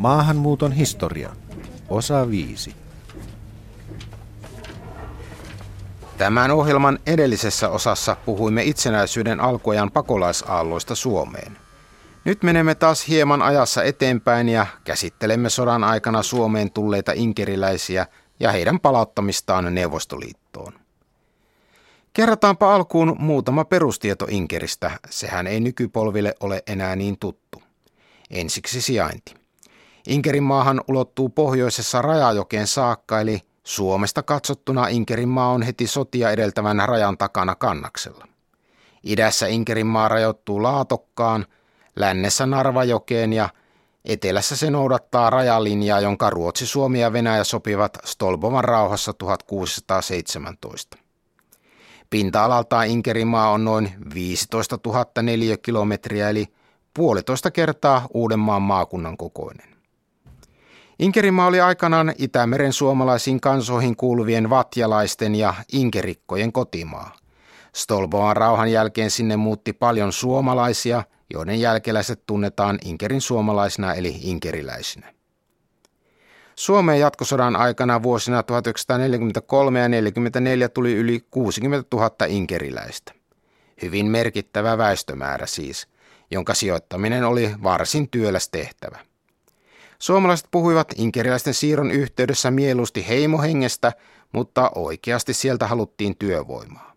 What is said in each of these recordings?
Maahanmuuton historia. Osa 5. Tämän ohjelman edellisessä osassa puhuimme itsenäisyyden alkuajan pakolaisaalloista Suomeen. Nyt menemme taas hieman ajassa eteenpäin ja käsittelemme sodan aikana Suomeen tulleita inkeriläisiä ja heidän palauttamistaan Neuvostoliittoon. Kerrataanpa alkuun muutama perustieto Inkeristä, sehän ei nykypolville ole enää niin tuttu. Ensiksi sijainti. Inkerin maahan ulottuu pohjoisessa rajajokeen saakka, eli Suomesta katsottuna Inkerin maa on heti sotia edeltävän rajan takana kannaksella. Idässä Inkerin maa rajoittuu Laatokkaan, lännessä Narvajokeen ja etelässä se noudattaa rajalinjaa, jonka Ruotsi, Suomi ja Venäjä sopivat Stolbovan rauhassa 1617. Pinta-alaltaan Inkerimaa on noin 15 000 neliökilometriä eli puolitoista kertaa Uudenmaan maakunnan kokoinen. Inkerimaa oli aikanaan Itämeren suomalaisiin kansoihin kuuluvien vatjalaisten ja inkerikkojen kotimaa. Stolboan rauhan jälkeen sinne muutti paljon suomalaisia, joiden jälkeläiset tunnetaan Inkerin suomalaisina eli inkeriläisinä. Suomeen jatkosodan aikana vuosina 1943 ja 1944 tuli yli 60 000 inkeriläistä. Hyvin merkittävä väestömäärä siis, jonka sijoittaminen oli varsin työläs tehtävä. Suomalaiset puhuivat inkeriläisten siirron yhteydessä mieluusti heimohengestä, mutta oikeasti sieltä haluttiin työvoimaa.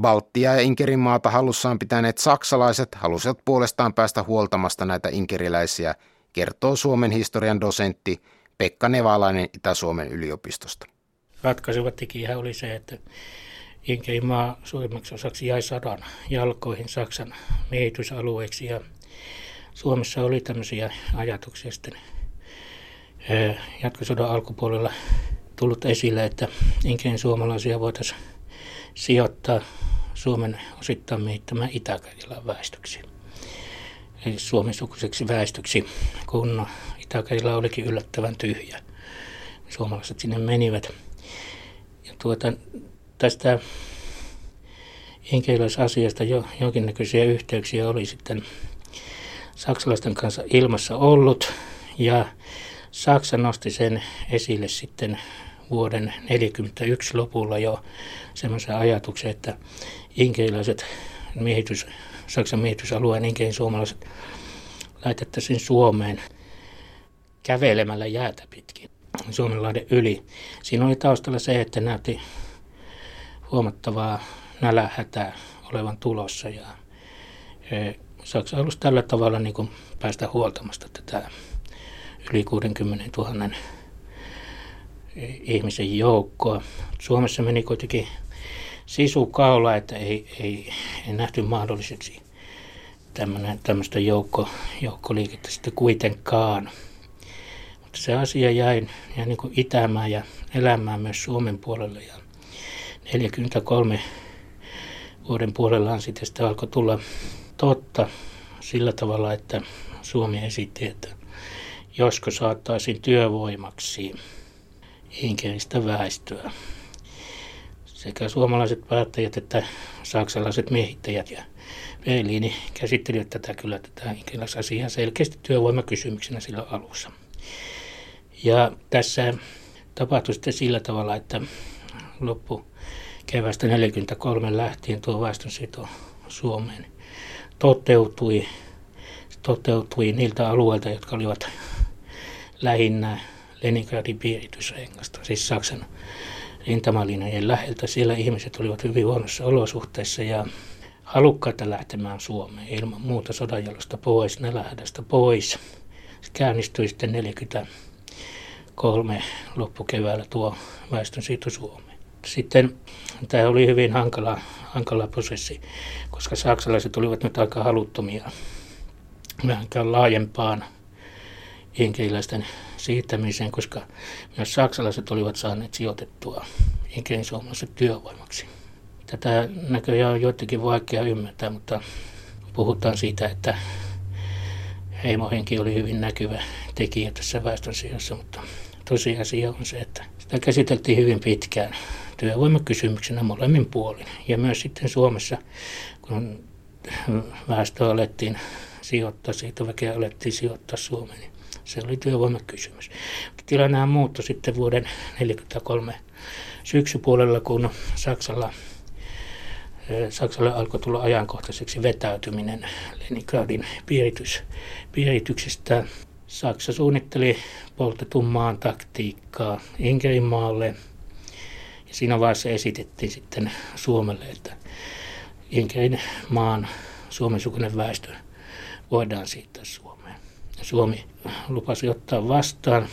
Baltia ja Inkerin maata hallussaan pitäneet saksalaiset halusivat puolestaan päästä huoltamasta näitä inkeriläisiä, kertoo Suomen historian dosentti Pekka Nevalainen Itä-Suomen yliopistosta. Ratkaiseva tekijä oli se, että Inkerin maa suurimmaksi osaksi jäi sadan jalkoihin Saksan miehitysalueeksi ja Suomessa oli tämmöisiä ajatuksia sitten jatkosodan alkupuolella tullut esille, että Inkerin suomalaisia voitaisiin sijoittaa Suomen osittain miehittämään itä väestöksi. Eli suomen sukuiseksi väestöksi, kun itä olikin yllättävän tyhjä. Suomalaiset sinne menivät. Ja tuota, tästä inkeilaisasiasta jo jonkinnäköisiä yhteyksiä oli sitten saksalaisten kanssa ilmassa ollut ja Saksa nosti sen esille sitten vuoden 1941 lopulla jo semmoisen ajatuksen, että inkeilaiset miehitys, Saksan miehitysalueen inkein suomalaiset laitettaisiin Suomeen kävelemällä jäätä pitkin Suomenlahden yli. Siinä oli taustalla se, että näytti huomattavaa nälähätää olevan tulossa ja e, Saksa halusi tällä tavalla niin kuin päästä huoltamasta tätä yli 60 000 ihmisen joukkoa. Suomessa meni kuitenkin sisu kaula, että ei, ei, ei nähty mahdolliseksi tämmöistä joukko, joukkoliikettä sitten kuitenkaan. Mutta se asia jäi, jäi niin kuin itämään ja elämään myös Suomen puolelle. Ja 43 vuoden puolellaan sitten sitä alkoi tulla totta sillä tavalla, että Suomi esitti, että josko saattaisin työvoimaksi inkeistä väestöä. Sekä suomalaiset päättäjät että saksalaiset miehittäjät ja Berliini käsittelivät tätä kyllä tätä inkeläisasiaa selkeästi työvoimakysymyksenä sillä alussa. Ja tässä tapahtui sitten sillä tavalla, että loppu keväästä 1943 lähtien tuo väestönsiirto Suomeen toteutui, toteutui niiltä alueilta, jotka olivat lähinnä Leningradin piiritysrengasta, siis Saksan rintamalinjojen läheltä. Siellä ihmiset olivat hyvin huonossa olosuhteissa ja halukkaita lähtemään Suomeen ilman muuta sodanjalosta pois, nälähädästä pois. Se käynnistyi sitten 43 loppukeväällä tuo väestön siirto Suomeen. Sitten tämä oli hyvin hankala, hankala prosessi, koska saksalaiset olivat nyt aika haluttomia vähänkään laajempaan inkeiläisten siirtämiseen, koska myös saksalaiset olivat saaneet sijoitettua inkein suomalaiset työvoimaksi. Tätä näköjään on joidenkin vaikea ymmärtää, mutta puhutaan siitä, että heimohenki oli hyvin näkyvä tekijä tässä väestönsijoissa, mutta tosiasia on se, että sitä käsiteltiin hyvin pitkään työvoimakysymyksenä molemmin puolin. Ja myös sitten Suomessa, kun väestöä alettiin sijoittaa, siitä väkeä alettiin sijoittaa Suomeen. Niin se oli työvoimakysymys. Tilanne muuttui sitten vuoden 1943 syksypuolella, kun Saksalla Saksalle alkoi tulla ajankohtaiseksi vetäytyminen Leningradin piiritys, piirityksestä. Saksa suunnitteli poltetun maan taktiikkaa Inkerin maalle. Ja siinä vaiheessa esitettiin sitten Suomelle, että Inkerin maan Suomen sukunen väestö voidaan siirtää Suomeen. Suomi lupasi ottaa vastaan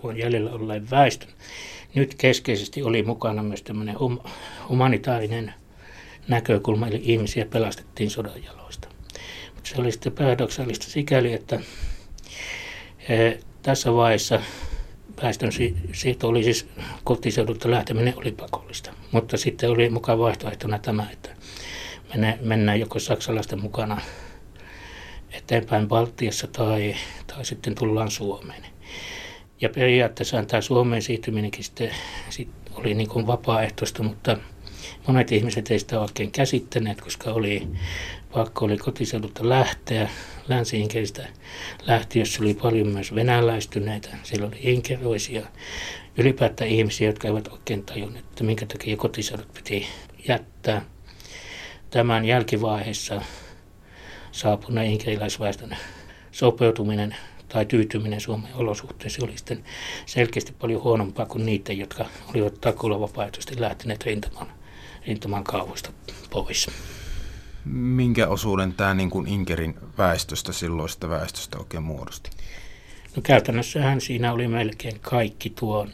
tuon jäljellä olleen väestön. Nyt keskeisesti oli mukana myös tämmöinen hum- humanitaarinen näkökulma, eli ihmisiä pelastettiin sodan jaloista. Mutta se oli sitten paradoksaalista sikäli, että e, tässä vaiheessa väestön siirto oli siis kotiseudulta lähteminen oli pakollista. Mutta sitten oli mukaan vaihtoehtona tämä, että mennään joko saksalaisten mukana eteenpäin Baltiassa tai, tai sitten tullaan Suomeen. Ja periaatteessa tämä Suomeen siirtyminenkin sitten, sitten oli niin kuin vapaaehtoista, mutta monet ihmiset ei sitä oikein käsittäneet, koska oli pakko oli kotiseudulta lähteä. Länsi-Inkeristä lähtiössä oli paljon myös venäläistyneitä, siellä oli inkeroisia, ylipäätään ihmisiä, jotka eivät oikein tajunneet, että minkä takia kotiseudut piti jättää. Tämän jälkivaiheessa saapuneen inkeriläisväestön sopeutuminen tai tyytyminen Suomen olosuhteisiin oli sitten selkeästi paljon huonompaa kuin niitä, jotka olivat takuulla vapaaehtoisesti lähteneet rintaman, rintaman kaavoista pois. Minkä osuuden tämä niin kuin Inkerin väestöstä, silloista väestöstä oikein muodosti? No käytännössähän siinä oli melkein kaikki tuon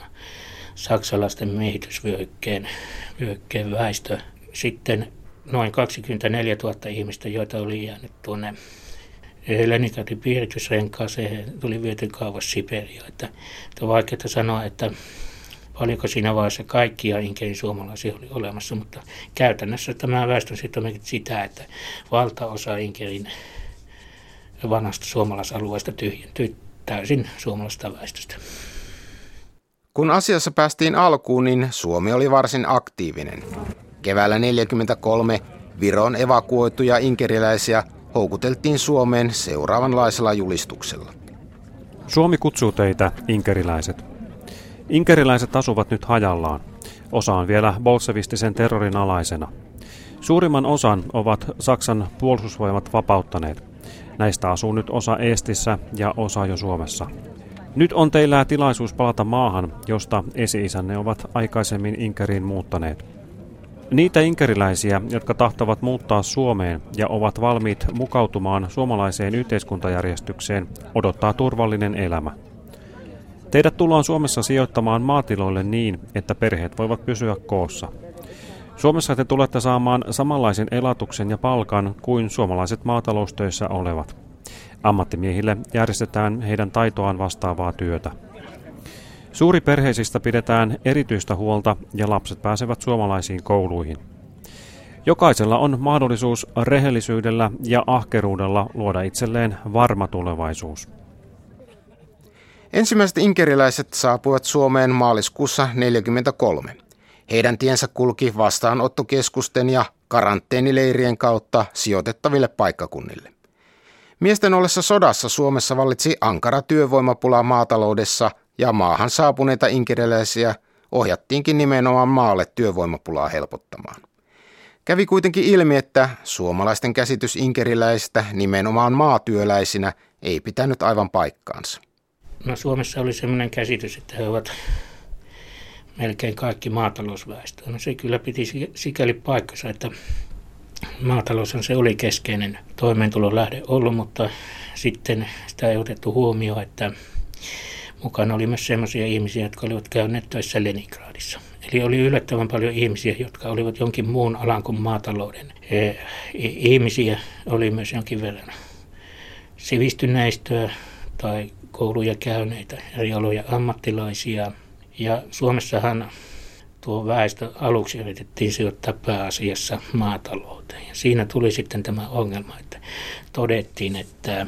saksalaisten miehitysvyöhykkeen väestö. Sitten noin 24 000 ihmistä, joita oli jäänyt tuonne Leningradin piiritysrenkaaseen, tuli viety kauas Siberia. Että, että on vaikeaa sanoa, että paljonko siinä vaiheessa kaikkia Inkerin suomalaisia oli olemassa, mutta käytännössä tämä väestön sitten sitä, että valtaosa Inkerin vanhasta suomalaisalueesta tyhjentyi täysin suomalaista väestöstä. Kun asiassa päästiin alkuun, niin Suomi oli varsin aktiivinen. Keväällä 1943 Viron evakuoituja inkeriläisiä houkuteltiin Suomeen seuraavanlaisella julistuksella. Suomi kutsuu teitä, inkeriläiset. Inkeriläiset asuvat nyt hajallaan. Osa on vielä bolsevistisen terrorin alaisena. Suurimman osan ovat Saksan puolustusvoimat vapauttaneet. Näistä asuu nyt osa Eestissä ja osa jo Suomessa. Nyt on teillä tilaisuus palata maahan, josta esi-isänne ovat aikaisemmin Inkeriin muuttaneet. Niitä inkeriläisiä, jotka tahtovat muuttaa Suomeen ja ovat valmiit mukautumaan suomalaiseen yhteiskuntajärjestykseen, odottaa turvallinen elämä. Teidät tullaan Suomessa sijoittamaan maatiloille niin, että perheet voivat pysyä koossa. Suomessa te tulette saamaan samanlaisen elatuksen ja palkan kuin suomalaiset maataloustöissä olevat. Ammattimiehille järjestetään heidän taitoaan vastaavaa työtä. Suuriperheisistä pidetään erityistä huolta ja lapset pääsevät suomalaisiin kouluihin. Jokaisella on mahdollisuus rehellisyydellä ja ahkeruudella luoda itselleen varma tulevaisuus. Ensimmäiset inkeriläiset saapuivat Suomeen maaliskuussa 1943. Heidän tiensä kulki vastaanottokeskusten ja karanteenileirien kautta sijoitettaville paikkakunnille. Miesten ollessa sodassa Suomessa vallitsi ankara työvoimapula maataloudessa ja maahan saapuneita inkeriläisiä ohjattiinkin nimenomaan maalle työvoimapulaa helpottamaan. Kävi kuitenkin ilmi, että suomalaisten käsitys inkeriläisistä nimenomaan maatyöläisinä ei pitänyt aivan paikkaansa. No Suomessa oli sellainen käsitys, että he ovat melkein kaikki maatalousväestöä. No se kyllä piti sikäli paikkansa, että on se oli keskeinen toimeentulon lähde ollut, mutta sitten sitä ei otettu huomioon, että Mukana oli myös sellaisia ihmisiä, jotka olivat käyneet töissä Leningradissa. Eli oli yllättävän paljon ihmisiä, jotka olivat jonkin muun alan kuin maatalouden. E, ihmisiä oli myös jonkin verran sivistyneistöä tai kouluja käyneitä, eri aloja ammattilaisia. Ja Suomessahan tuo väestö aluksi yritettiin sijoittaa pääasiassa maatalouteen. Ja siinä tuli sitten tämä ongelma, että todettiin, että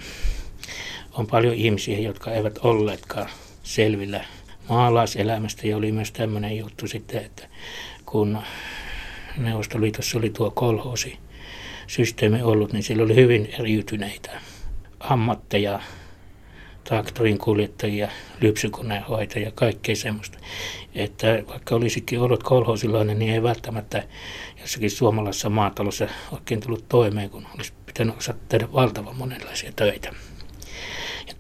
on paljon ihmisiä, jotka eivät olleetkaan selvillä maalaiselämästä. Ja oli myös tämmöinen juttu sitten, että kun Neuvostoliitossa oli tuo kolhoosi systeemi ollut, niin sillä oli hyvin eriytyneitä ammatteja, traktorin kuljettajia, lypsykoneenhoitajia, kaikkea semmoista. Että vaikka olisikin ollut kolhosilainen, niin ei välttämättä jossakin suomalaisessa maatalossa oikein tullut toimeen, kun olisi pitänyt osata tehdä valtavan monenlaisia töitä.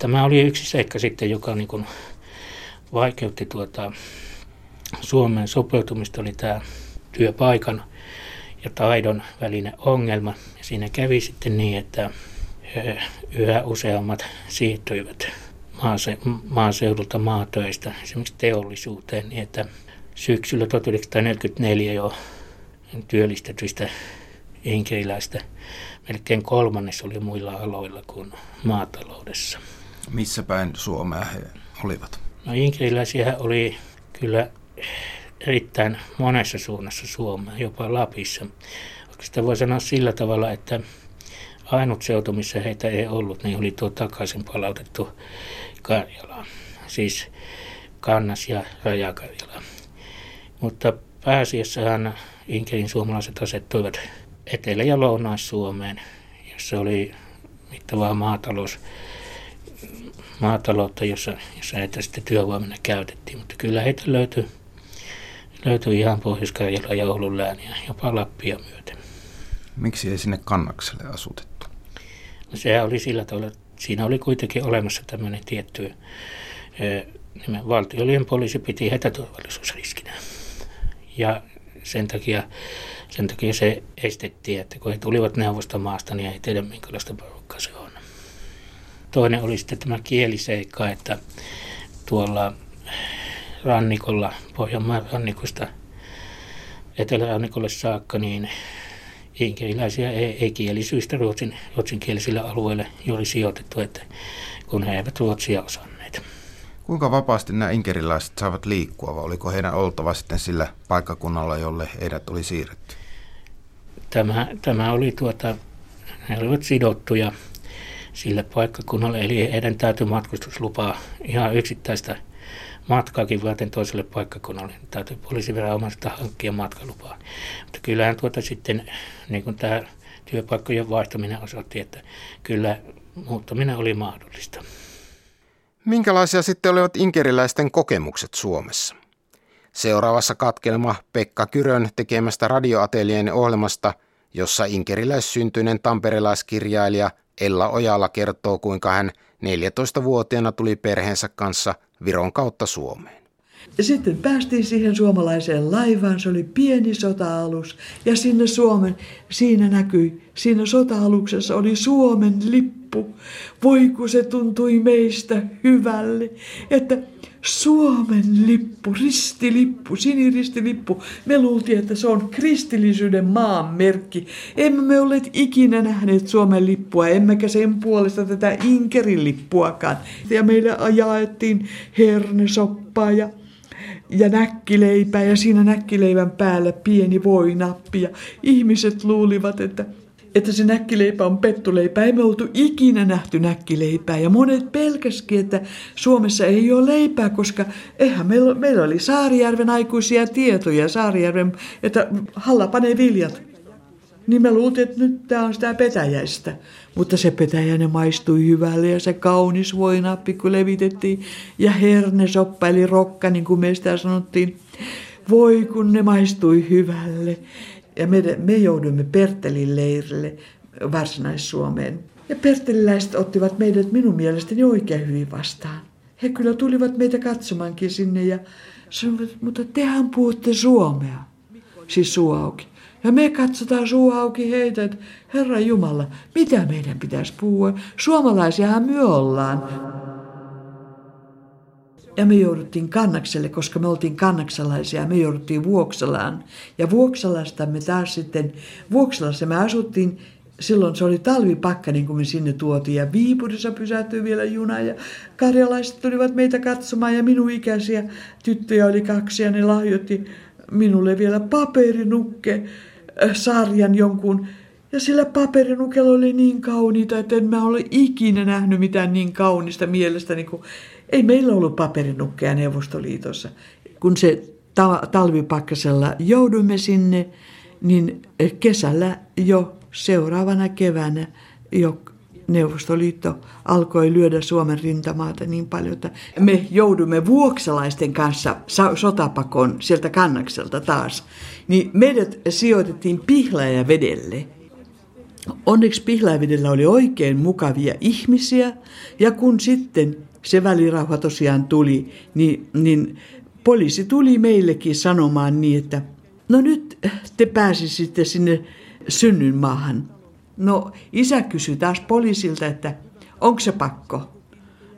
Tämä oli yksi seikka sitten, joka niin kuin vaikeutti tuota Suomeen sopeutumista, oli tämä työpaikan ja taidon välinen ongelma. Ja siinä kävi sitten niin, että yhä useammat siirtyivät maase, maaseudulta maatöistä esimerkiksi teollisuuteen, niin että syksyllä 1944 jo työllistetyistä inkeriläistä melkein kolmannes oli muilla aloilla kuin maataloudessa. Missä päin Suomea he olivat? No inkeriläisiä oli kyllä erittäin monessa suunnassa Suomea, jopa Lapissa. Oikeastaan voi sanoa sillä tavalla, että ainut seutu, missä heitä ei ollut, niin oli tuo takaisin palautettu Karjala. Siis Kannas ja Rajakarjala. Mutta pääasiassahan Inkerin suomalaiset asettuivat Etelä- ja Lounais-Suomeen, jossa oli mittavaa maatalous, maataloutta, jossa, jossa heitä sitten työvoimana käytettiin. Mutta kyllä heitä löytyi, löytyi ihan pohjois ja Oulun lääniä, jopa Lappia myöten. Miksi ei sinne kannakselle asutettu? No sehän oli sillä tavalla, että siinä oli kuitenkin olemassa tämmöinen tietty nimen valtiollinen poliisi piti heitä turvallisuusriskinä. Ja sen takia, sen takia se estettiin, että kun he tulivat neuvostomaasta, niin ei tiedä minkälaista porukkaa se on. Toinen oli sitten tämä kieliseikka, että tuolla rannikolla, Pohjanmaan rannikosta etelärannikolle saakka, niin inkeriläisiä ei, ei kielisyistä ruotsin, ruotsinkielisille alueille juuri sijoitettu, että kun he eivät ruotsia osanneet. Kuinka vapaasti nämä inkerilaiset saavat liikkua, vai oliko heidän oltava sitten sillä paikkakunnalla, jolle heidät oli siirretty? Tämä, tämä oli tuota, he olivat sidottuja sille paikkakunnalle, eli heidän täytyy matkustuslupaa ihan yksittäistä matkaakin varten toiselle paikkakunnalle, niin täytyy poliisiviranomaiselta hankkia matkalupaa. Mutta kyllähän tuota sitten, niin kuin tämä työpaikkojen vaihtaminen osoitti, että kyllä muuttaminen oli mahdollista. Minkälaisia sitten olivat inkeriläisten kokemukset Suomessa? Seuraavassa katkelma Pekka Kyrön tekemästä radioatelien ohjelmasta, jossa inkeriläissyntyinen tamperelaiskirjailija Ella Ojala kertoo, kuinka hän 14-vuotiaana tuli perheensä kanssa Viron kautta Suomeen. Sitten päästiin siihen suomalaiseen laivaan, se oli pieni sota-alus ja sinne Suomen, siinä näkyi, siinä sota-aluksessa oli Suomen lippu. Voi kun se tuntui meistä hyvälle, että Suomen lippu, ristilippu, siniristilippu. Me luultiin, että se on kristillisyyden maan merkki. Emme me olleet ikinä nähneet Suomen lippua, emmekä sen puolesta tätä Inkerin lippuakaan. Ja meille jaettiin hernesoppaa ja ja näkkileipää ja siinä näkkileivän päällä pieni voinappi. Ja ihmiset luulivat, että että se näkkileipä on pettuleipä. Emme oltu ikinä nähty näkkileipää ja monet pelkäskin, että Suomessa ei ole leipää, koska eihän meillä, meillä oli Saarijärven aikuisia tietoja, Saarijärven, että Halla panee viljat. Niin me luultiin, että nyt tämä on sitä petäjäistä. Mutta se petäjäinen maistui hyvälle ja se kaunis voinappi, kun levitettiin. Ja hernesoppa eli rokka, niin kuin meistä sanottiin. Voi kun ne maistui hyvälle. Ja me, me jouduimme Pertelin leirille Varsinais-Suomeen. Ja perteliläiset ottivat meidät minun mielestäni oikein hyvin vastaan. He kyllä tulivat meitä katsomankin sinne ja sanoivat, mutta tehän puhutte suomea. Siis suu auki. Ja me katsotaan suu auki heitä, että Herra Jumala, mitä meidän pitäisi puhua? Suomalaisiahan me ollaan. Ja me jouduttiin kannakselle, koska me oltiin kannaksalaisia, me jouduttiin Vuoksalaan. Ja Vuoksalasta me taas sitten, Vuoksalassa me asuttiin, silloin se oli talvipakka, niin kuin me sinne tuotiin. Ja Viipurissa pysähtyi vielä juna ja karjalaiset tulivat meitä katsomaan ja minun ikäisiä tyttöjä oli kaksi ja ne lahjoitti minulle vielä paperinukke äh, sarjan jonkun ja sillä paperinukella oli niin kauniita, että en mä ole ikinä nähnyt mitään niin kaunista mielestäni kuin ei meillä ollut paperinukkeja Neuvostoliitossa. Kun se ta- talvipakkasella jouduimme sinne, niin kesällä jo seuraavana keväänä jo Neuvostoliitto alkoi lyödä Suomen rintamaata niin paljon, että me joudumme vuoksalaisten kanssa sotapakon sieltä kannakselta taas. Niin meidät sijoitettiin Pihlajavedelle. Onneksi Pihlajavedellä oli oikein mukavia ihmisiä ja kun sitten se välirauha tosiaan tuli, niin, niin poliisi tuli meillekin sanomaan niin, että no nyt te pääsisitte sinne synnynmaahan. No isä kysyi taas poliisilta, että onko se pakko?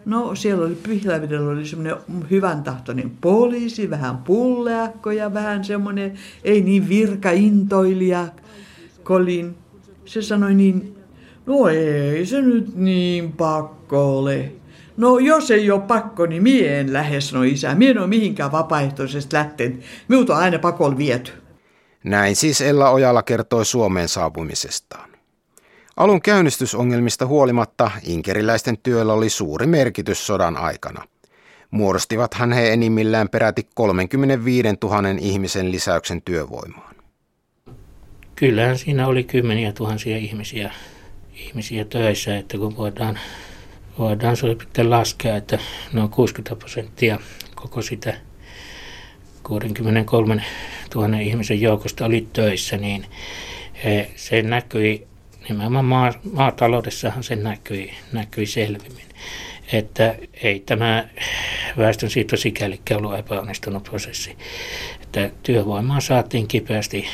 No siellä oli Pihlavedellä oli semmoinen hyvän tahtoinen poliisi, vähän pulleakko ja vähän semmoinen, ei niin virkaintoilija kolin. Se sanoi niin, no ei se nyt niin pakko ole. No jos ei ole pakko, niin mie en lähde, sanoi isä. Mie en ole mihinkään vapaaehtoisesti lähtenyt. Minut on aina pakolla viety. Näin siis Ella Ojala kertoi Suomeen saapumisestaan. Alun käynnistysongelmista huolimatta inkeriläisten työllä oli suuri merkitys sodan aikana. Muodostivathan he enimmillään peräti 35 000 ihmisen lisäyksen työvoimaan. Kyllähän siinä oli kymmeniä tuhansia ihmisiä, ihmisiä töissä, että kun voidaan, voidaan sitten laskea, että noin 60 prosenttia koko sitä 63 000 ihmisen joukosta oli töissä, niin se näkyi nimenomaan maa, maataloudessahan se näkyi, näkyi selvimmin. Että ei tämä väestön siirto sikälikään ollut epäonnistunut prosessi. Että työvoimaa saatiin kipeästi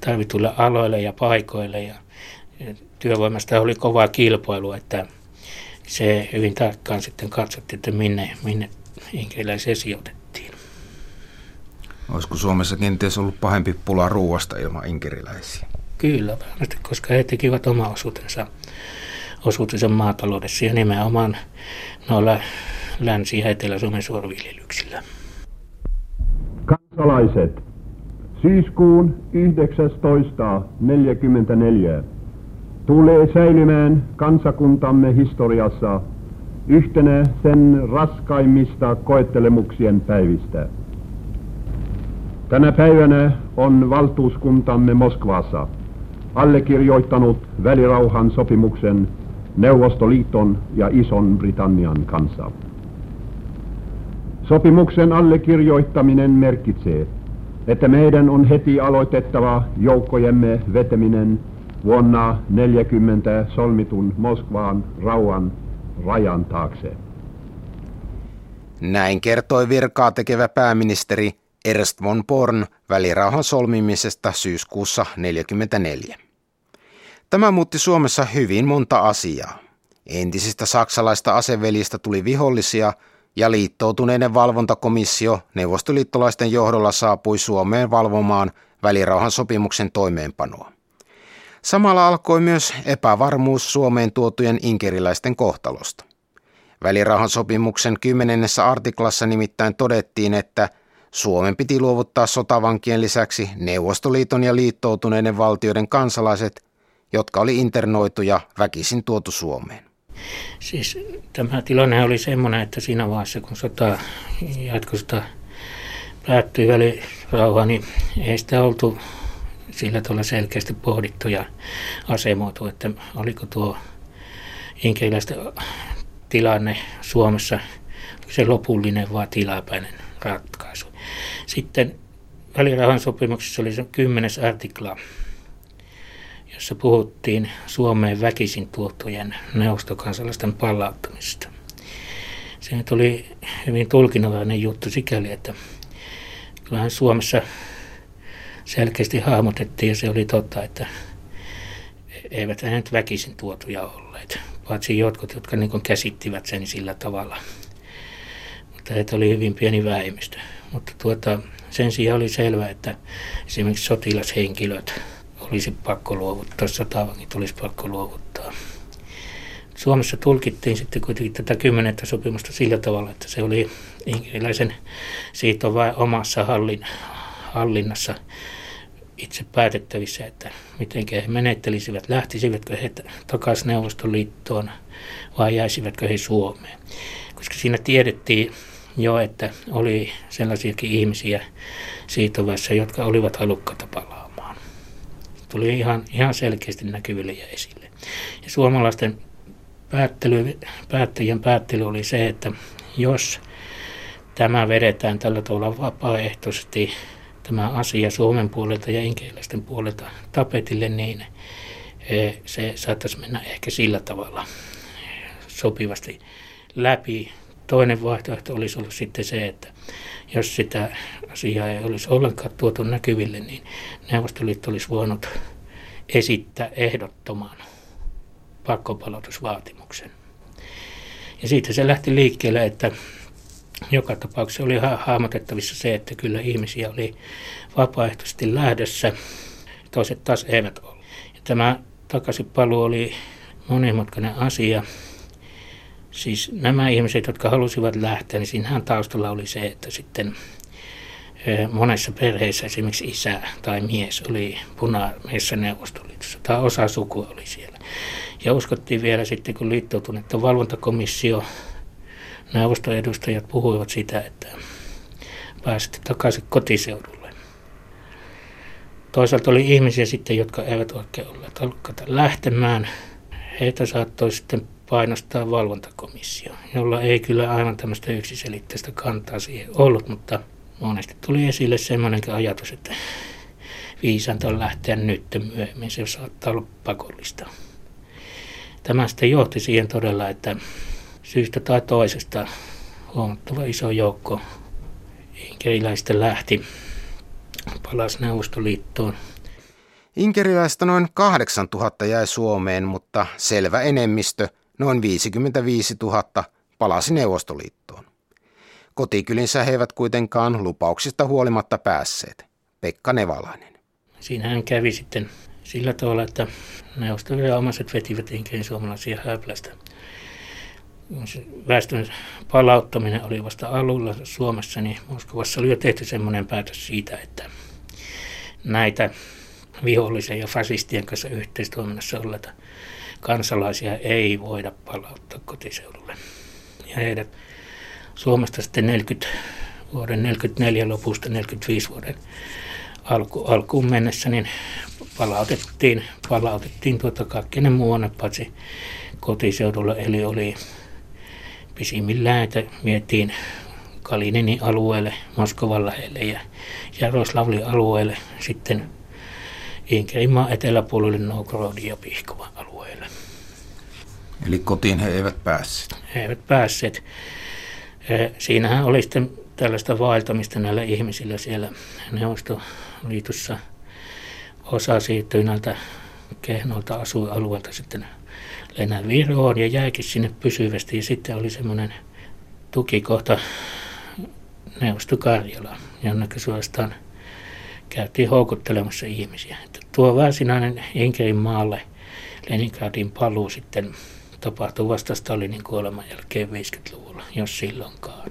tarvituille aloille ja paikoille ja työvoimasta oli kova kilpailu, että se hyvin tarkkaan sitten katsottiin, että minne, minne inkeriläisiä sijoitettiin. Olisiko Suomessa kenties ollut pahempi pula ruuasta ilman inkeriläisiä? Kyllä, varmasti, koska he tekivät oma osuutensa, osuutensa maataloudessa ja nimenomaan noilla Länsi- ja Etelä-Suomen suoraviljelyksillä. Kansalaiset, syyskuun 1944 tulee säilymään kansakuntamme historiassa yhtenä sen raskaimmista koettelemuksien päivistä. Tänä päivänä on valtuuskuntamme Moskvassa allekirjoittanut välirauhan sopimuksen Neuvostoliiton ja Ison-Britannian kanssa. Sopimuksen allekirjoittaminen merkitsee, että meidän on heti aloitettava joukkojemme vetäminen vuonna 1940 solmitun Moskvaan rauhan rajan taakse. Näin kertoi virkaa tekevä pääministeri Ernst von Born välirauhan solmimisesta syyskuussa 1944. Tämä muutti Suomessa hyvin monta asiaa. Entisistä saksalaista asevelistä tuli vihollisia ja liittoutuneiden valvontakomissio neuvostoliittolaisten johdolla saapui Suomeen valvomaan välirauhan sopimuksen toimeenpanoa. Samalla alkoi myös epävarmuus Suomeen tuotujen inkeriläisten kohtalosta. Välirauhan sopimuksen kymmenennessä artiklassa nimittäin todettiin, että Suomen piti luovuttaa sotavankien lisäksi Neuvostoliiton ja liittoutuneiden valtioiden kansalaiset jotka oli internoitu ja väkisin tuotu Suomeen. Siis tämä tilanne oli semmoinen, että siinä vaiheessa kun sota jatkosota päättyi välirauha, niin ei sitä oltu sillä tavalla selkeästi pohdittu ja asemoitu, että oliko tuo inkeiläistä tilanne Suomessa se lopullinen vai tilapäinen ratkaisu. Sitten välirauhan sopimuksessa oli se kymmenes artikla, jossa puhuttiin Suomeen väkisin tuottujen neuvostokansalaisten palauttamisesta. Se nyt oli hyvin tulkinnallinen juttu sikäli, että kyllähän Suomessa selkeästi hahmotettiin ja se oli totta, että eivät he nyt väkisin tuotuja olleet, paitsi jotkut, jotka niin käsittivät sen sillä tavalla. Mutta heitä oli hyvin pieni vähemmistö. Mutta tuota, sen sijaan oli selvää, että esimerkiksi sotilashenkilöt olisi pakko luovuttaa, sotavangit olisi pakko luovuttaa. Suomessa tulkittiin sitten kuitenkin tätä kymmenettä sopimusta sillä tavalla, että se oli inkeriläisen siitä omassa hallin, hallinnassa itse päätettävissä, että miten he menettelisivät, lähtisivätkö he takaisin Neuvostoliittoon vai jäisivätkö he Suomeen. Koska siinä tiedettiin jo, että oli sellaisiakin ihmisiä siitä vaiheessa, jotka olivat halukkaita palaamaan. tuli ihan, ihan selkeästi näkyville ja esille. Ja suomalaisten päättely, päättäjien päättely oli se, että jos tämä vedetään tällä tavalla vapaaehtoisesti tämä asia Suomen puolelta ja inkeiläisten puolelta tapetille, niin eh, se saattaisi mennä ehkä sillä tavalla sopivasti läpi. Toinen vaihtoehto olisi ollut sitten se, että jos sitä asiaa ei olisi ollenkaan tuotu näkyville, niin Neuvostoliitto olisi voinut esittää ehdottoman pakkopalautusvaatimuksen. Ja siitä se lähti liikkeelle, että joka tapauksessa oli ha- hahmotettavissa se, että kyllä ihmisiä oli vapaaehtoisesti lähdössä, toiset taas eivät ole. Ja tämä takaisinpaluu oli monimutkainen asia. Siis nämä ihmiset, jotka halusivat lähteä, niin siinähän taustalla oli se, että sitten monessa perheessä esimerkiksi isä tai mies oli punaisessa neuvostoliitossa tai osa sukua oli siellä. Ja uskottiin vielä sitten, kun liittoutunut valvontakomissio, neuvostoedustajat puhuivat sitä, että pääsitte takaisin kotiseudulle. Toisaalta oli ihmisiä sitten, jotka eivät oikein olleet halukkaita lähtemään. Heitä saattoi sitten painostaa valvontakomissio, jolla ei kyllä aivan tämmöistä yksiselitteistä kantaa siihen ollut, mutta monesti tuli esille semmoinenkin ajatus, että viisanta on lähteä nyt myöhemmin, se saattaa olla pakollista. Tämä sitten johti siihen todella, että syystä tai toisesta huomattava iso joukko inkeriläistä lähti, palasi Neuvostoliittoon. Inkeriläistä noin 8000 jäi Suomeen, mutta selvä enemmistö, noin 55 000, palasi Neuvostoliittoon. Kotikylinsä he eivät kuitenkaan lupauksista huolimatta päässeet. Pekka Nevalainen. Siinähän kävi sitten sillä tavalla, että neuvostoviranomaiset vetivät inkerin suomalaisia häplästä. Väestön palauttaminen oli vasta alulla Suomessa, niin Moskovassa oli jo tehty semmoinen päätös siitä, että näitä vihollisen ja fasistien kanssa yhteistoiminnassa olleita kansalaisia ei voida palauttaa kotiseudulle. Ja heidät Suomesta sitten 40, vuoden 44 lopusta 45 vuoden alku, alkuun mennessä, niin palautettiin, palautettiin tuota kaikkien muuanne paitsi kotiseudulla, eli oli pisimmillään, että vietiin Kalininin alueelle, Moskovan lähelle ja Jaroslavlin alueelle, sitten Inkerimaan eteläpuolelle Novgorodin ja Pihkovan alueelle. Eli kotiin he eivät päässeet? He eivät päässeet. Siinähän oli sitten tällaista vaeltamista näillä ihmisillä siellä Neuvostoliitossa. Osa siirtyi näiltä kehnoilta asuinalueilta sitten Lennä Viroon ja jäikin sinne pysyvästi. Ja sitten oli semmoinen tukikohta Neuvostokarjala, jonne suorastaan käytiin houkuttelemassa ihmisiä. Että tuo varsinainen Inkerin maalle Leningradin paluu sitten tapahtui vasta Stalinin kuoleman jälkeen 50-luvulla, jos silloinkaan.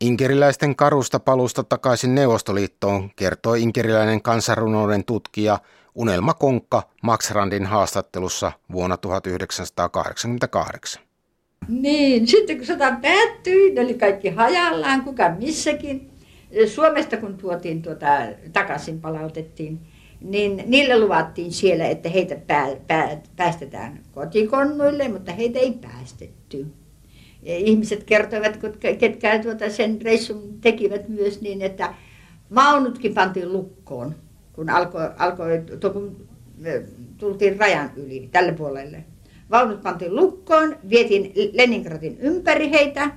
Inkeriläisten karusta palusta takaisin Neuvostoliittoon kertoi inkeriläinen kansanrunouden tutkija Unelma Max Randin haastattelussa vuonna 1988. Niin, sitten kun sota päättyi, ne oli kaikki hajallaan, kuka missäkin. Suomesta kun tuotiin tuota, takaisin palautettiin, niin niille luvattiin siellä, että heitä pää, pää, päästetään kotikonnuille, mutta heitä ei päästetty. Ihmiset kertoivat, ketkä tuota sen reissun tekivät myös niin, että vaunutkin pantiin lukkoon, kun alkoi, alkoi kun tultiin rajan yli tälle puolelle. Vaunut pantiin lukkoon, vietiin Leningradin ympäri heitä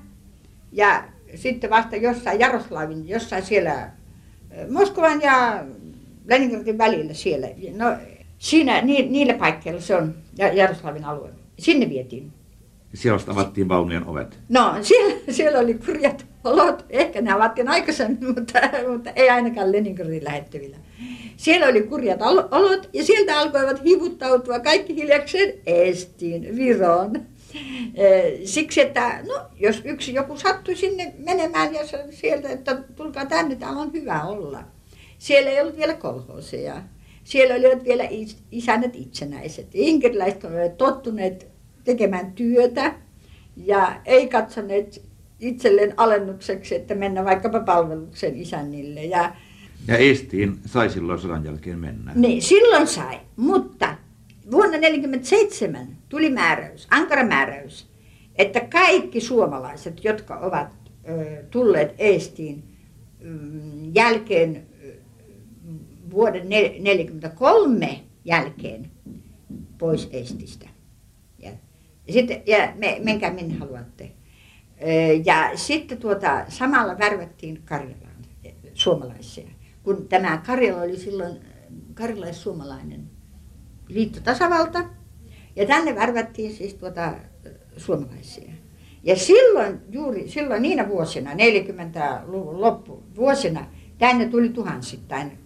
ja sitten vasta jossain Jaroslavin, jossain siellä Moskovan ja Leningradin välillä siellä. No, siinä, ni, niillä paikkeilla se on Jaroslavin alue. Sinne vietiin. Siellä avattiin vaunujen ovet? No, siellä, siellä oli kurjat olot. Ehkä ne avattiin aikaisemmin, mutta, mutta ei ainakaan Leningradin lähettävillä. Siellä oli kurjat olot ja sieltä alkoivat hivuttautua kaikki hiljakseen Estiin, Viroon. Siksi, että no, jos yksi joku sattui sinne menemään ja sieltä, että tulkaa tänne, täällä on hyvä olla. Siellä ei ollut vielä kolhooseja. Siellä olivat vielä isännät itsenäiset. Inkeriläiset olivat tottuneet tekemään työtä ja ei katsoneet itselleen alennukseksi, että mennä vaikkapa palveluksen isännille. Ja Ja Estiin sai silloin sodan jälkeen mennä. Niin, silloin sai, mutta vuonna 1947 tuli määräys, ankara määräys, että kaikki suomalaiset, jotka ovat ö, tulleet Eestiin mm, jälkeen vuoden 1943 jälkeen pois Estistä. Sitten, ja me, menkää minne haluatte. Ja sitten tuota, samalla värvättiin Karjalaan suomalaisia. Kun tämä Karjala oli silloin karjalais-suomalainen liittotasavalta. Ja tänne värvättiin siis tuota, suomalaisia. Ja silloin, juuri silloin niinä vuosina, 40-luvun loppu vuosina, tänne tuli tuhansittain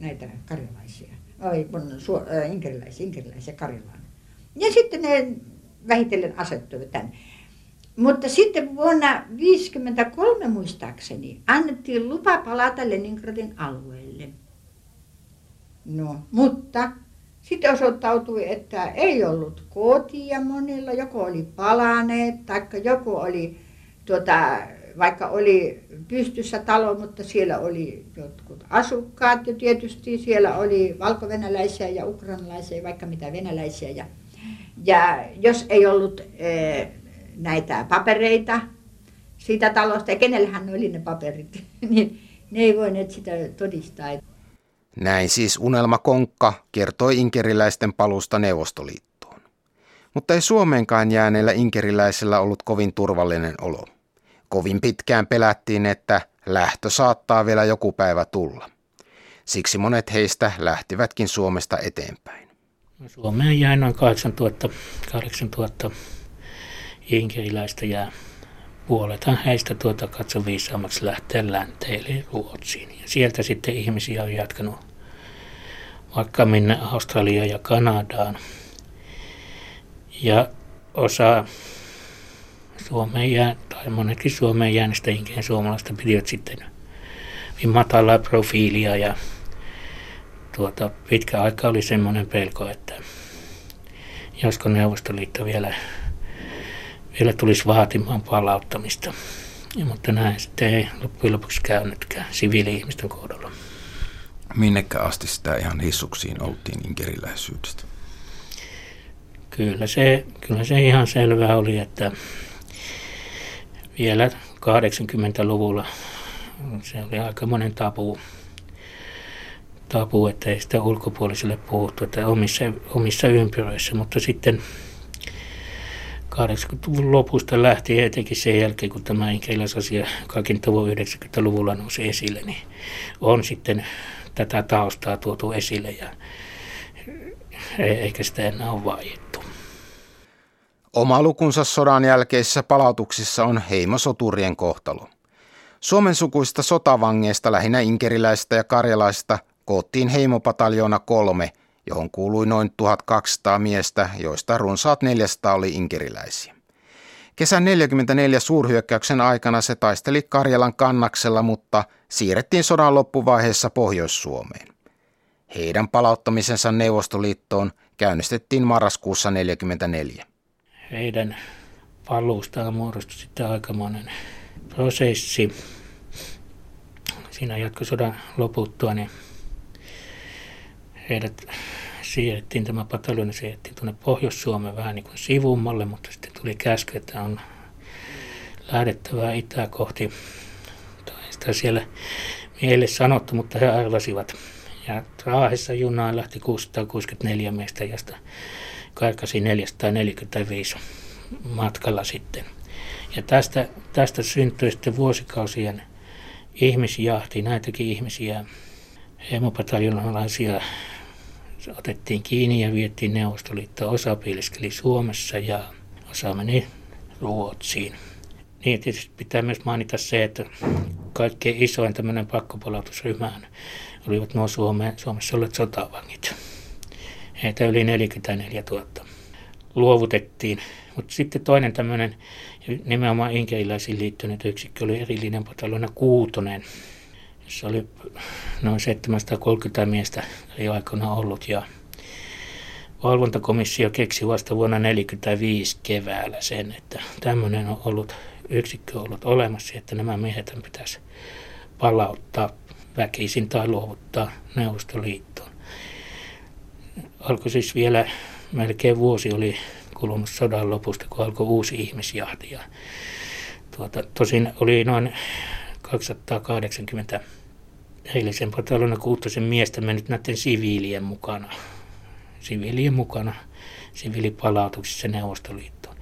näitä karjalaisia, oi, su, äh, inkeriläisiä, inkeriläisiä Karjalaan. Ja sitten ne vähitellen asettuivat tänne. Mutta sitten vuonna 1953 muistaakseni annettiin lupa palata Leningradin alueelle. No, mutta sitten osoittautui, että ei ollut kotia monilla, joko oli palaneet, tai joku oli tuota, vaikka oli pystyssä talo, mutta siellä oli jotkut asukkaat ja tietysti siellä oli valkovenäläisiä ja ukrainalaisia, vaikka mitä venäläisiä. Ja, ja jos ei ollut e, näitä papereita siitä talosta, ja kenellähän oli ne paperit, niin ne ei voineet sitä todistaa. Näin siis Unelma Konkka kertoi inkeriläisten palusta Neuvostoliittoon. Mutta ei Suomeenkaan jääneellä inkeriläisellä ollut kovin turvallinen olo. Kovin pitkään pelättiin, että lähtö saattaa vielä joku päivä tulla. Siksi monet heistä lähtivätkin Suomesta eteenpäin. Suomeen jäi noin 8000, 8000 inkeriläistä ja puolethan heistä tuota katso viisaammaksi lähteä länteille Ruotsiin. Ja sieltä sitten ihmisiä on jatkanut vaikka minne Australiaan ja Kanadaan. Ja osa Suomeen jää, tai monetkin Suomeen jääneistä inkeen suomalaista pitivät sitten matalaa profiilia ja tuota, pitkä aika oli semmoinen pelko, että josko Neuvostoliitto vielä, vielä tulisi vaatimaan palauttamista. Ja, mutta näin sitten ei loppujen lopuksi käynytkään siviili-ihmisten kohdalla. Minnekä asti sitä ihan hissuksiin oltiin inkeriläisyydestä? Kyllä se, kyllä se ihan selvää oli, että vielä 80-luvulla se oli aika monen tabu, tabu että ei sitä ulkopuoliselle puhuttu, että omissa, omissa ympyröissä, mutta sitten 80-luvun lopusta lähtien etenkin sen jälkeen, kun tämä inkeiläsasia kaikin tavoin 90-luvulla nousi esille, niin on sitten tätä taustaa tuotu esille ja e-, eikä sitä enää ole vaiettu. Oma lukunsa sodan jälkeisissä palautuksissa on heimosoturien kohtalo. Suomen sukuista sotavangeista lähinnä inkeriläistä ja karjalaista koottiin heimopataljoona kolme, johon kuului noin 1200 miestä, joista runsaat 400 oli inkeriläisiä. Kesän 44 suurhyökkäyksen aikana se taisteli Karjalan kannaksella, mutta siirrettiin sodan loppuvaiheessa Pohjois-Suomeen. Heidän palauttamisensa Neuvostoliittoon käynnistettiin marraskuussa 1944 heidän paluustaan muodostui sitten aikamoinen prosessi. Siinä jatkosodan loputtua, niin heidät siirrettiin, tämä pataljoni siirrettiin tuonne Pohjois-Suomeen vähän niin kuin sivummalle, mutta sitten tuli käsky, että on lähdettävää itää kohti. Tai sitä siellä miehille sanottu, mutta he arvasivat. Ja Raahessa junaan lähti 664 miestä, josta karkasi 445 matkalla sitten. Ja tästä, tästä syntyi sitten vuosikausien ihmisjahti, näitäkin ihmisiä, hemopataljonalaisia otettiin kiinni ja viettiin Neuvostoliittoon. Osa piileskeli Suomessa ja osa meni Ruotsiin. Niin tietysti pitää myös mainita se, että kaikkein isoin tämmöinen pakkopalautusryhmä olivat nuo Suome, Suomessa olleet sotavangit heitä yli 44 000 luovutettiin. Mutta sitten toinen tämmöinen nimenomaan inkeiläisiin liittynyt yksikkö oli erillinen pataljona Kuutonen, jossa oli noin 730 miestä ei aikana ollut ja valvontakomissio keksi vasta vuonna 1945 keväällä sen, että tämmöinen on ollut yksikkö ollut olemassa, että nämä miehet pitäisi palauttaa väkisin tai luovuttaa Neuvostoliittoon. Alkoi siis vielä melkein vuosi oli kulunut sodan lopusta, kun alkoi uusi ihmisjahti. Ja tuota, tosin oli noin 280 eilisen pataljonan kuutosen miestä mennyt näiden siviilien mukana. Siviilien mukana siviilipalautuksissa Neuvostoliittoon.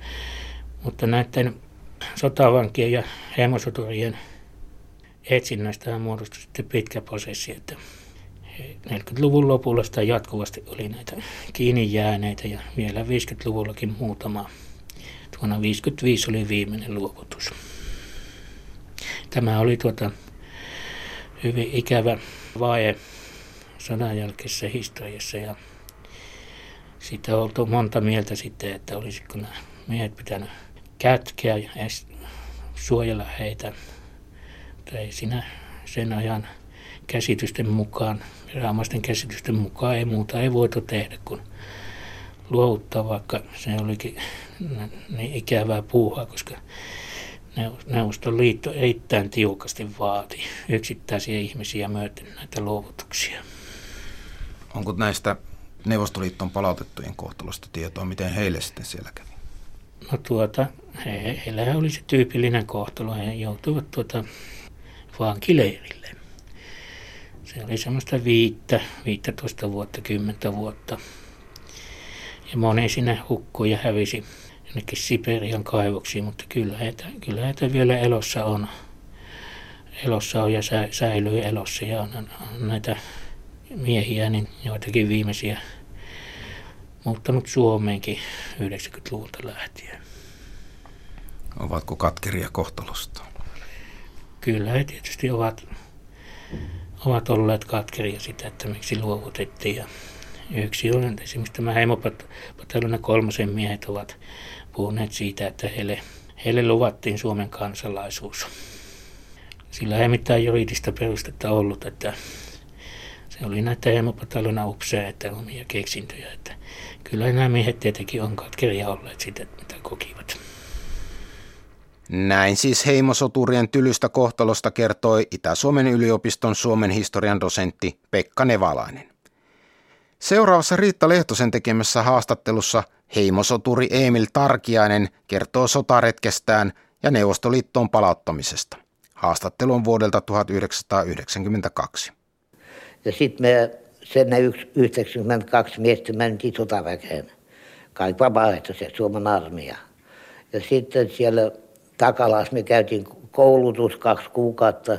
Mutta näiden sotavankien ja heimosoturien etsinnästä muodostui sitten pitkä prosessi, että 40-luvun lopulla sitä jatkuvasti oli näitä kiinni jääneitä ja vielä 50-luvullakin muutama. Vuonna 55 oli viimeinen luovutus. Tämä oli tuota hyvin ikävä vaihe sodan jälkeisessä historiassa ja siitä on oltu monta mieltä sitten, että olisiko nämä miehet pitänyt kätkeä ja suojella heitä. Mutta ei siinä sen ajan käsitysten mukaan, viranomaisten käsitysten mukaan ei muuta ei voitu tehdä kuin luovuttaa, vaikka se olikin niin ikävää puuhaa, koska Neuvostoliitto erittäin tiukasti vaati yksittäisiä ihmisiä myöten näitä luovutuksia. Onko näistä Neuvostoliiton palautettujen kohtalosta tietoa, miten heille sitten siellä kävi? No tuota, he, heillähän oli se tyypillinen kohtalo. He joutuivat tuota vankileirille. Se oli semmoista viittä, 15 vuotta, kymmentä vuotta. Ja moni sinne hukkui ja hävisi jonnekin Siperian kaivoksiin, mutta kyllä heitä, kyllä heitä vielä elossa on. Elossa on ja sä, säilyy elossa ja on, on näitä miehiä, niin joitakin viimeisiä muuttanut Suomeenkin 90-luvulta lähtien. Ovatko katkeria kohtalosta? Kyllä he tietysti ovat, ovat olleet katkeria sitä, että miksi luovutettiin. Ja yksi on esimerkiksi tämä heimopataljonan kolmosen miehet ovat puhuneet siitä, että heille, heille luvattiin Suomen kansalaisuus. Sillä ei mitään juridista perustetta ollut, että se oli näitä heimopataljonan upseja, että omia keksintöjä. Että kyllä nämä miehet tietenkin on katkeria olleet sitä, mitä kokivat. Näin siis heimosoturien tylystä kohtalosta kertoi Itä-Suomen yliopiston Suomen historian dosentti Pekka Nevalainen. Seuraavassa Riitta Lehtosen tekemässä haastattelussa heimosoturi Emil Tarkiainen kertoo sotaretkestään ja Neuvostoliittoon palauttamisesta. Haastattelu on vuodelta 1992. Ja sitten me sen 92 miestä mentiin sotaväkeen. Kaikki vapaaehtoiset Suomen armeija. Ja sitten siellä Takalas me käytiin koulutus kaksi kuukautta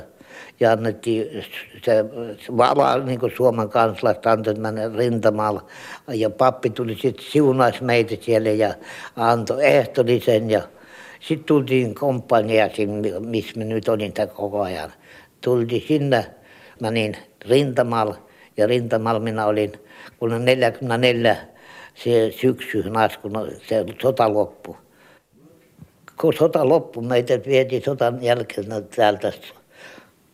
ja annettiin se vala, niin kuin Suomen kansalaiset antoi rintamalla. Ja pappi tuli sitten siunaisi meitä siellä ja antoi ehtollisen ja sitten tultiin komppaniasin, missä me nyt olin koko ajan. Tultiin sinne, mä niin rintamalla ja rintamalla minä olin, kun 44 se syksy kun se sota loppui kun sota loppui, meitä vietiin sotan jälkeen täältä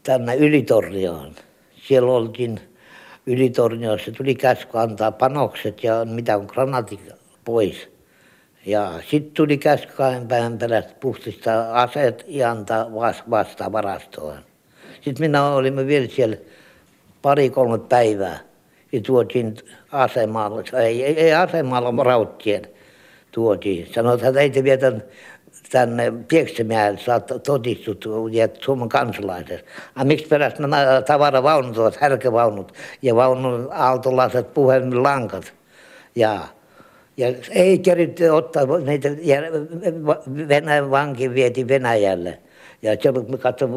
tänne Ylitornioon. Siellä oltiin Ylitorniossa, tuli käsky antaa panokset ja mitä on granatit pois. Ja sitten tuli käsky kahden päivän perästä puhtistaa aseet ja antaa vasta varastoon. Sitten minä olimme vielä siellä pari-kolme päivää ja tuotiin asemaalla, ei, ei, asemalla, rauttien tuotiin. Sanotaan, että ei te vietän tänne Pieksämäelle saat todistut ja Suomen kansalaiset. A miksi perästä nämä tavaravaunut ovat härkävaunut ja vaunun aaltolaiset lankat. Ja, ja ei keritty ottaa niitä, ja Venäjän vanki vieti Venäjälle. Ja se katsoin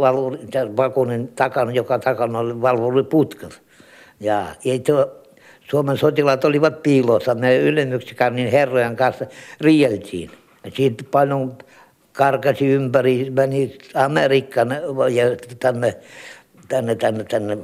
vakuunin takana, joka takana oli valvoi putkat. Ja ei tuo, Suomen sotilaat olivat piilossa, me ylemmyksikään niin herrojen kanssa rieltiin. Ja siitä paljon karkasi ympäri, meni Amerikkaan ja tänne, tänne, tänne, tänne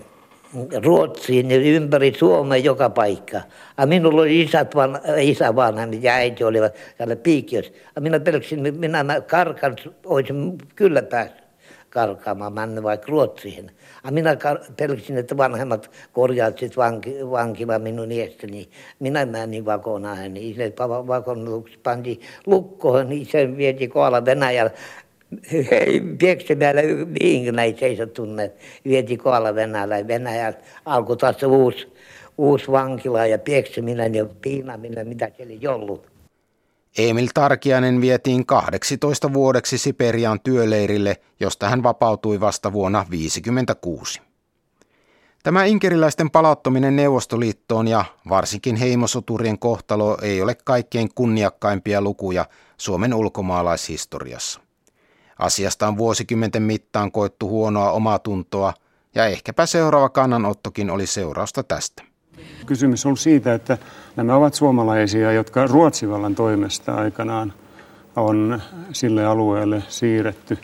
Ruotsiin ja ympäri Suomea joka paikka. A minulla oli isät van, isä vanha ja äiti olivat täällä piikiössä. Minä pelksin, minä karkan, olisin kyllä päässyt karkaamaan, mennä vaikka Ruotsiin. A minä pelksin, että vanhemmat korjaat vanki, vankila minun iästäni. Minä menin vakonaan, niin se vakon pantiin lukkoon, niin se vieti koala Venäjällä Pieksämäellä mihin näitä seisottu, vietiin kohdalla Venäjällä. Venäjä alkoi taas uusi, uusi vankila ja piekseminen ja piinaminen, mitä siellä ei ollut. Emil Tarkianen vietiin 18 vuodeksi Siperian työleirille, josta hän vapautui vasta vuonna 1956. Tämä inkeriläisten palauttaminen Neuvostoliittoon ja varsinkin heimosoturien kohtalo ei ole kaikkein kunniakkaimpia lukuja Suomen ulkomaalaishistoriassa. Asiasta on vuosikymmenten mittaan koettu huonoa omatuntoa ja ehkäpä seuraava kannanottokin oli seurausta tästä. Kysymys on siitä, että nämä ovat suomalaisia, jotka Ruotsivallan toimesta aikanaan on sille alueelle siirretty.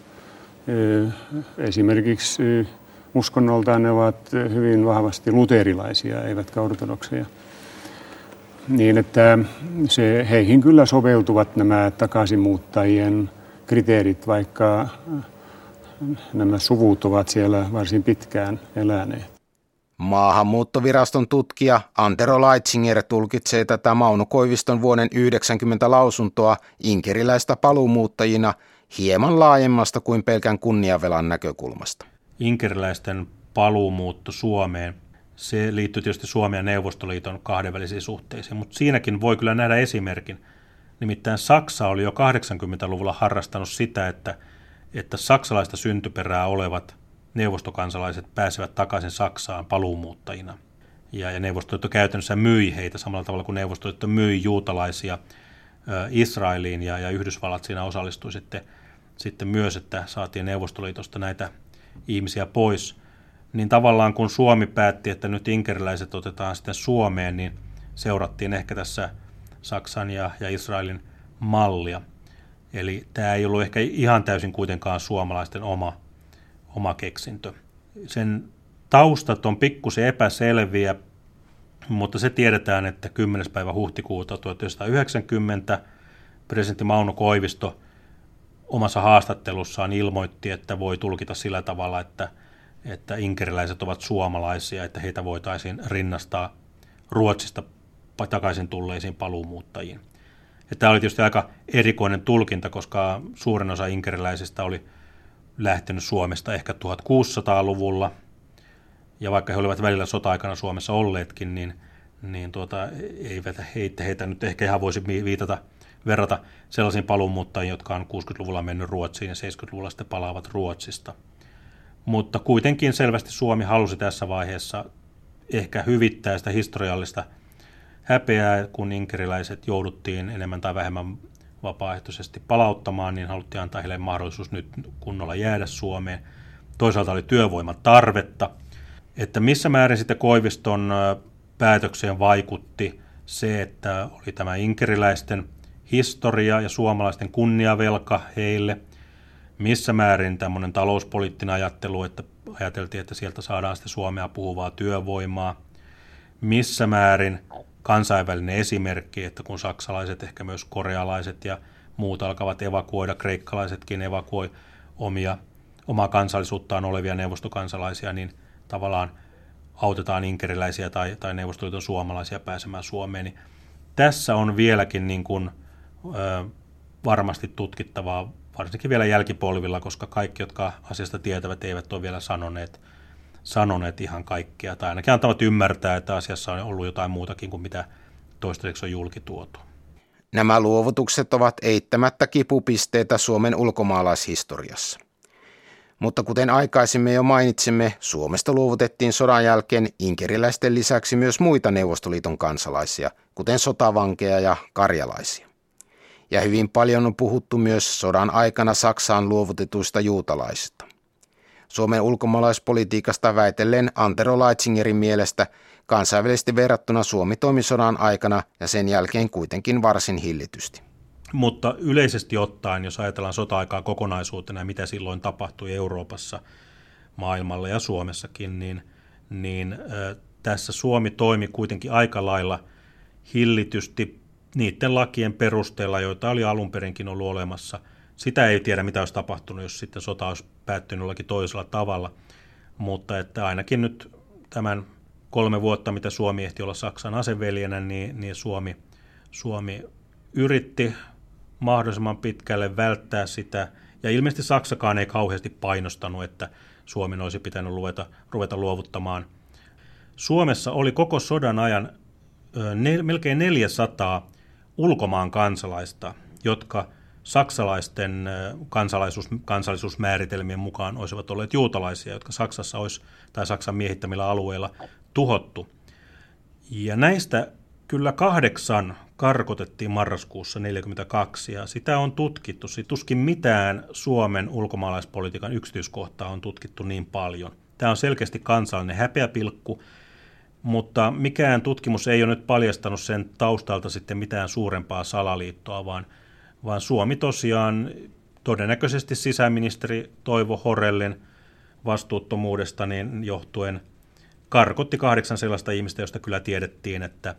Esimerkiksi uskonnoltaan ne ovat hyvin vahvasti luterilaisia, eivätkä ortodokseja. Niin, että se, heihin kyllä soveltuvat nämä takaisinmuuttajien kriteerit, vaikka nämä suvut ovat siellä varsin pitkään eläneet. Maahanmuuttoviraston tutkija Antero Leitzinger tulkitsee tätä Mauno Koiviston vuoden 90 lausuntoa inkeriläistä paluumuuttajina hieman laajemmasta kuin pelkän kunniavelan näkökulmasta. Inkeriläisten paluumuutto Suomeen, se liittyy tietysti Suomen ja Neuvostoliiton kahdenvälisiin suhteisiin, mutta siinäkin voi kyllä nähdä esimerkin. Nimittäin Saksa oli jo 80-luvulla harrastanut sitä, että, että saksalaista syntyperää olevat neuvostokansalaiset pääsevät takaisin Saksaan paluumuuttajina. Ja, ja Neuvostoliitto käytännössä myi heitä samalla tavalla kuin Neuvostoliitto myi juutalaisia Israeliin ja, ja Yhdysvallat siinä osallistui sitten, sitten myös, että saatiin Neuvostoliitosta näitä ihmisiä pois. Niin tavallaan kun Suomi päätti, että nyt inkeriläiset otetaan sitten Suomeen, niin seurattiin ehkä tässä Saksan ja, ja Israelin mallia. Eli tämä ei ollut ehkä ihan täysin kuitenkaan suomalaisten oma oma keksintö. Sen taustat on pikkusen epäselviä, mutta se tiedetään, että 10. päivä huhtikuuta 1990 presidentti Mauno Koivisto omassa haastattelussaan ilmoitti, että voi tulkita sillä tavalla, että, että inkeriläiset ovat suomalaisia, että heitä voitaisiin rinnastaa Ruotsista takaisin tulleisiin paluumuuttajiin. Ja tämä oli tietysti aika erikoinen tulkinta, koska suurin osa inkeriläisistä oli lähtenyt Suomesta ehkä 1600-luvulla, ja vaikka he olivat välillä sota-aikana Suomessa olleetkin, niin, niin tuota, eivät heitä, heitä nyt ehkä ihan voisi viitata, verrata sellaisiin paluumuuttajiin, jotka on 60-luvulla mennyt Ruotsiin ja 70-luvulla sitten palaavat Ruotsista. Mutta kuitenkin selvästi Suomi halusi tässä vaiheessa ehkä hyvittää sitä historiallista häpeää, kun inkeriläiset jouduttiin enemmän tai vähemmän vapaaehtoisesti palauttamaan, niin haluttiin antaa heille mahdollisuus nyt kunnolla jäädä Suomeen. Toisaalta oli työvoiman tarvetta, että missä määrin sitten Koiviston päätökseen vaikutti se, että oli tämä inkeriläisten historia ja suomalaisten kunniavelka heille, missä määrin tämmöinen talouspoliittinen ajattelu, että ajateltiin, että sieltä saadaan sitten Suomea puhuvaa työvoimaa, missä määrin kansainvälinen esimerkki, että kun saksalaiset, ehkä myös korealaiset ja muut alkavat evakuoida, kreikkalaisetkin evakuoi omia, omaa kansallisuuttaan olevia neuvostokansalaisia, niin tavallaan autetaan inkeriläisiä tai, tai neuvostoliiton suomalaisia pääsemään Suomeen. Niin tässä on vieläkin niin kuin, ö, varmasti tutkittavaa, varsinkin vielä jälkipolvilla, koska kaikki, jotka asiasta tietävät, eivät ole vielä sanoneet – sanoneet ihan kaikkea, tai ainakin antavat ymmärtää, että asiassa on ollut jotain muutakin kuin mitä toistaiseksi on julkituotu. Nämä luovutukset ovat eittämättä kipupisteitä Suomen ulkomaalaishistoriassa. Mutta kuten aikaisemmin jo mainitsimme, Suomesta luovutettiin sodan jälkeen inkeriläisten lisäksi myös muita Neuvostoliiton kansalaisia, kuten sotavankeja ja karjalaisia. Ja hyvin paljon on puhuttu myös sodan aikana Saksaan luovutetuista juutalaisista. Suomen ulkomaalaispolitiikasta väitellen Antero Leitzingerin mielestä kansainvälisesti verrattuna Suomi toimi sodan aikana ja sen jälkeen kuitenkin varsin hillitysti. Mutta yleisesti ottaen, jos ajatellaan sota-aikaa kokonaisuutena ja mitä silloin tapahtui Euroopassa, maailmalla ja Suomessakin, niin, niin äh, tässä Suomi toimi kuitenkin aika lailla hillitysti niiden lakien perusteella, joita oli alun perinkin ollut olemassa – sitä ei tiedä, mitä olisi tapahtunut, jos sitten sota olisi päättynyt jollakin toisella tavalla. Mutta että ainakin nyt tämän kolme vuotta, mitä Suomi ehti olla Saksan aseveljenä, niin, niin Suomi, Suomi yritti mahdollisimman pitkälle välttää sitä Ja ilmeisesti Saksakaan ei kauheasti painostanut, että Suomen olisi pitänyt ruveta, ruveta luovuttamaan. Suomessa oli koko sodan ajan ne, melkein 400 ulkomaan kansalaista, jotka saksalaisten kansalaisuus, kansallisuusmääritelmien mukaan olisivat olleet juutalaisia, jotka Saksassa olisi, tai Saksan miehittämillä alueilla tuhottu. Ja näistä kyllä kahdeksan karkotettiin marraskuussa 1942 ja sitä on tutkittu. Siitä tuskin mitään Suomen ulkomaalaispolitiikan yksityiskohtaa on tutkittu niin paljon. Tämä on selkeästi kansallinen häpeäpilkku, mutta mikään tutkimus ei ole nyt paljastanut sen taustalta sitten mitään suurempaa salaliittoa, vaan, vaan Suomi tosiaan todennäköisesti sisäministeri Toivo Horellin vastuuttomuudesta niin johtuen karkotti kahdeksan sellaista ihmistä, joista kyllä tiedettiin, että,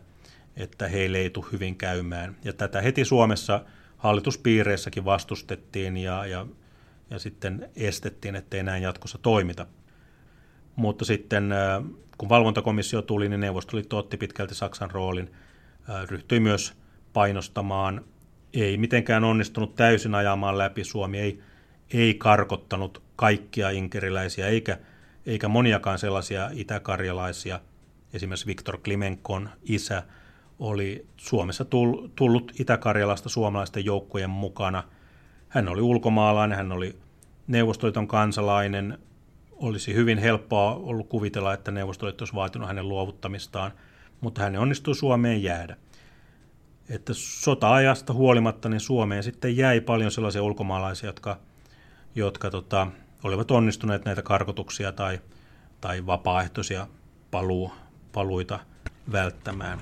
että heille ei tule hyvin käymään. Ja tätä heti Suomessa hallituspiireissäkin vastustettiin ja, ja, ja sitten estettiin, ettei näin jatkossa toimita. Mutta sitten kun valvontakomissio tuli, niin Neuvostoliitto otti pitkälti Saksan roolin, ryhtyi myös painostamaan, ei mitenkään onnistunut täysin ajamaan läpi. Suomi ei, ei karkottanut kaikkia inkeriläisiä, eikä, eikä moniakaan sellaisia itäkarjalaisia. Esimerkiksi Viktor Klimenkon isä oli Suomessa tullut Itä-Karjalasta suomalaisten joukkojen mukana. Hän oli ulkomaalainen, hän oli Neuvostoliiton kansalainen, olisi hyvin helppoa ollut kuvitella, että Neuvostoliitto olisi vaatinut hänen luovuttamistaan, mutta hän onnistui Suomeen jäädä. Että sota-ajasta huolimatta niin Suomeen sitten jäi paljon sellaisia ulkomaalaisia, jotka, jotka tota, olivat onnistuneet näitä karkotuksia tai, tai vapaaehtoisia paluu, paluita välttämään.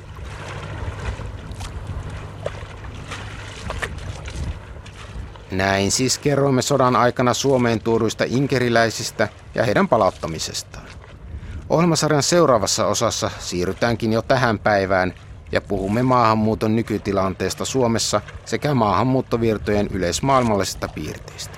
Näin siis kerroimme sodan aikana Suomeen tuoduista inkeriläisistä ja heidän palauttamisestaan. Ohjelmasarjan seuraavassa osassa siirrytäänkin jo tähän päivään ja puhumme maahanmuuton nykytilanteesta Suomessa sekä maahanmuuttovirtojen yleismaailmallisista piirteistä.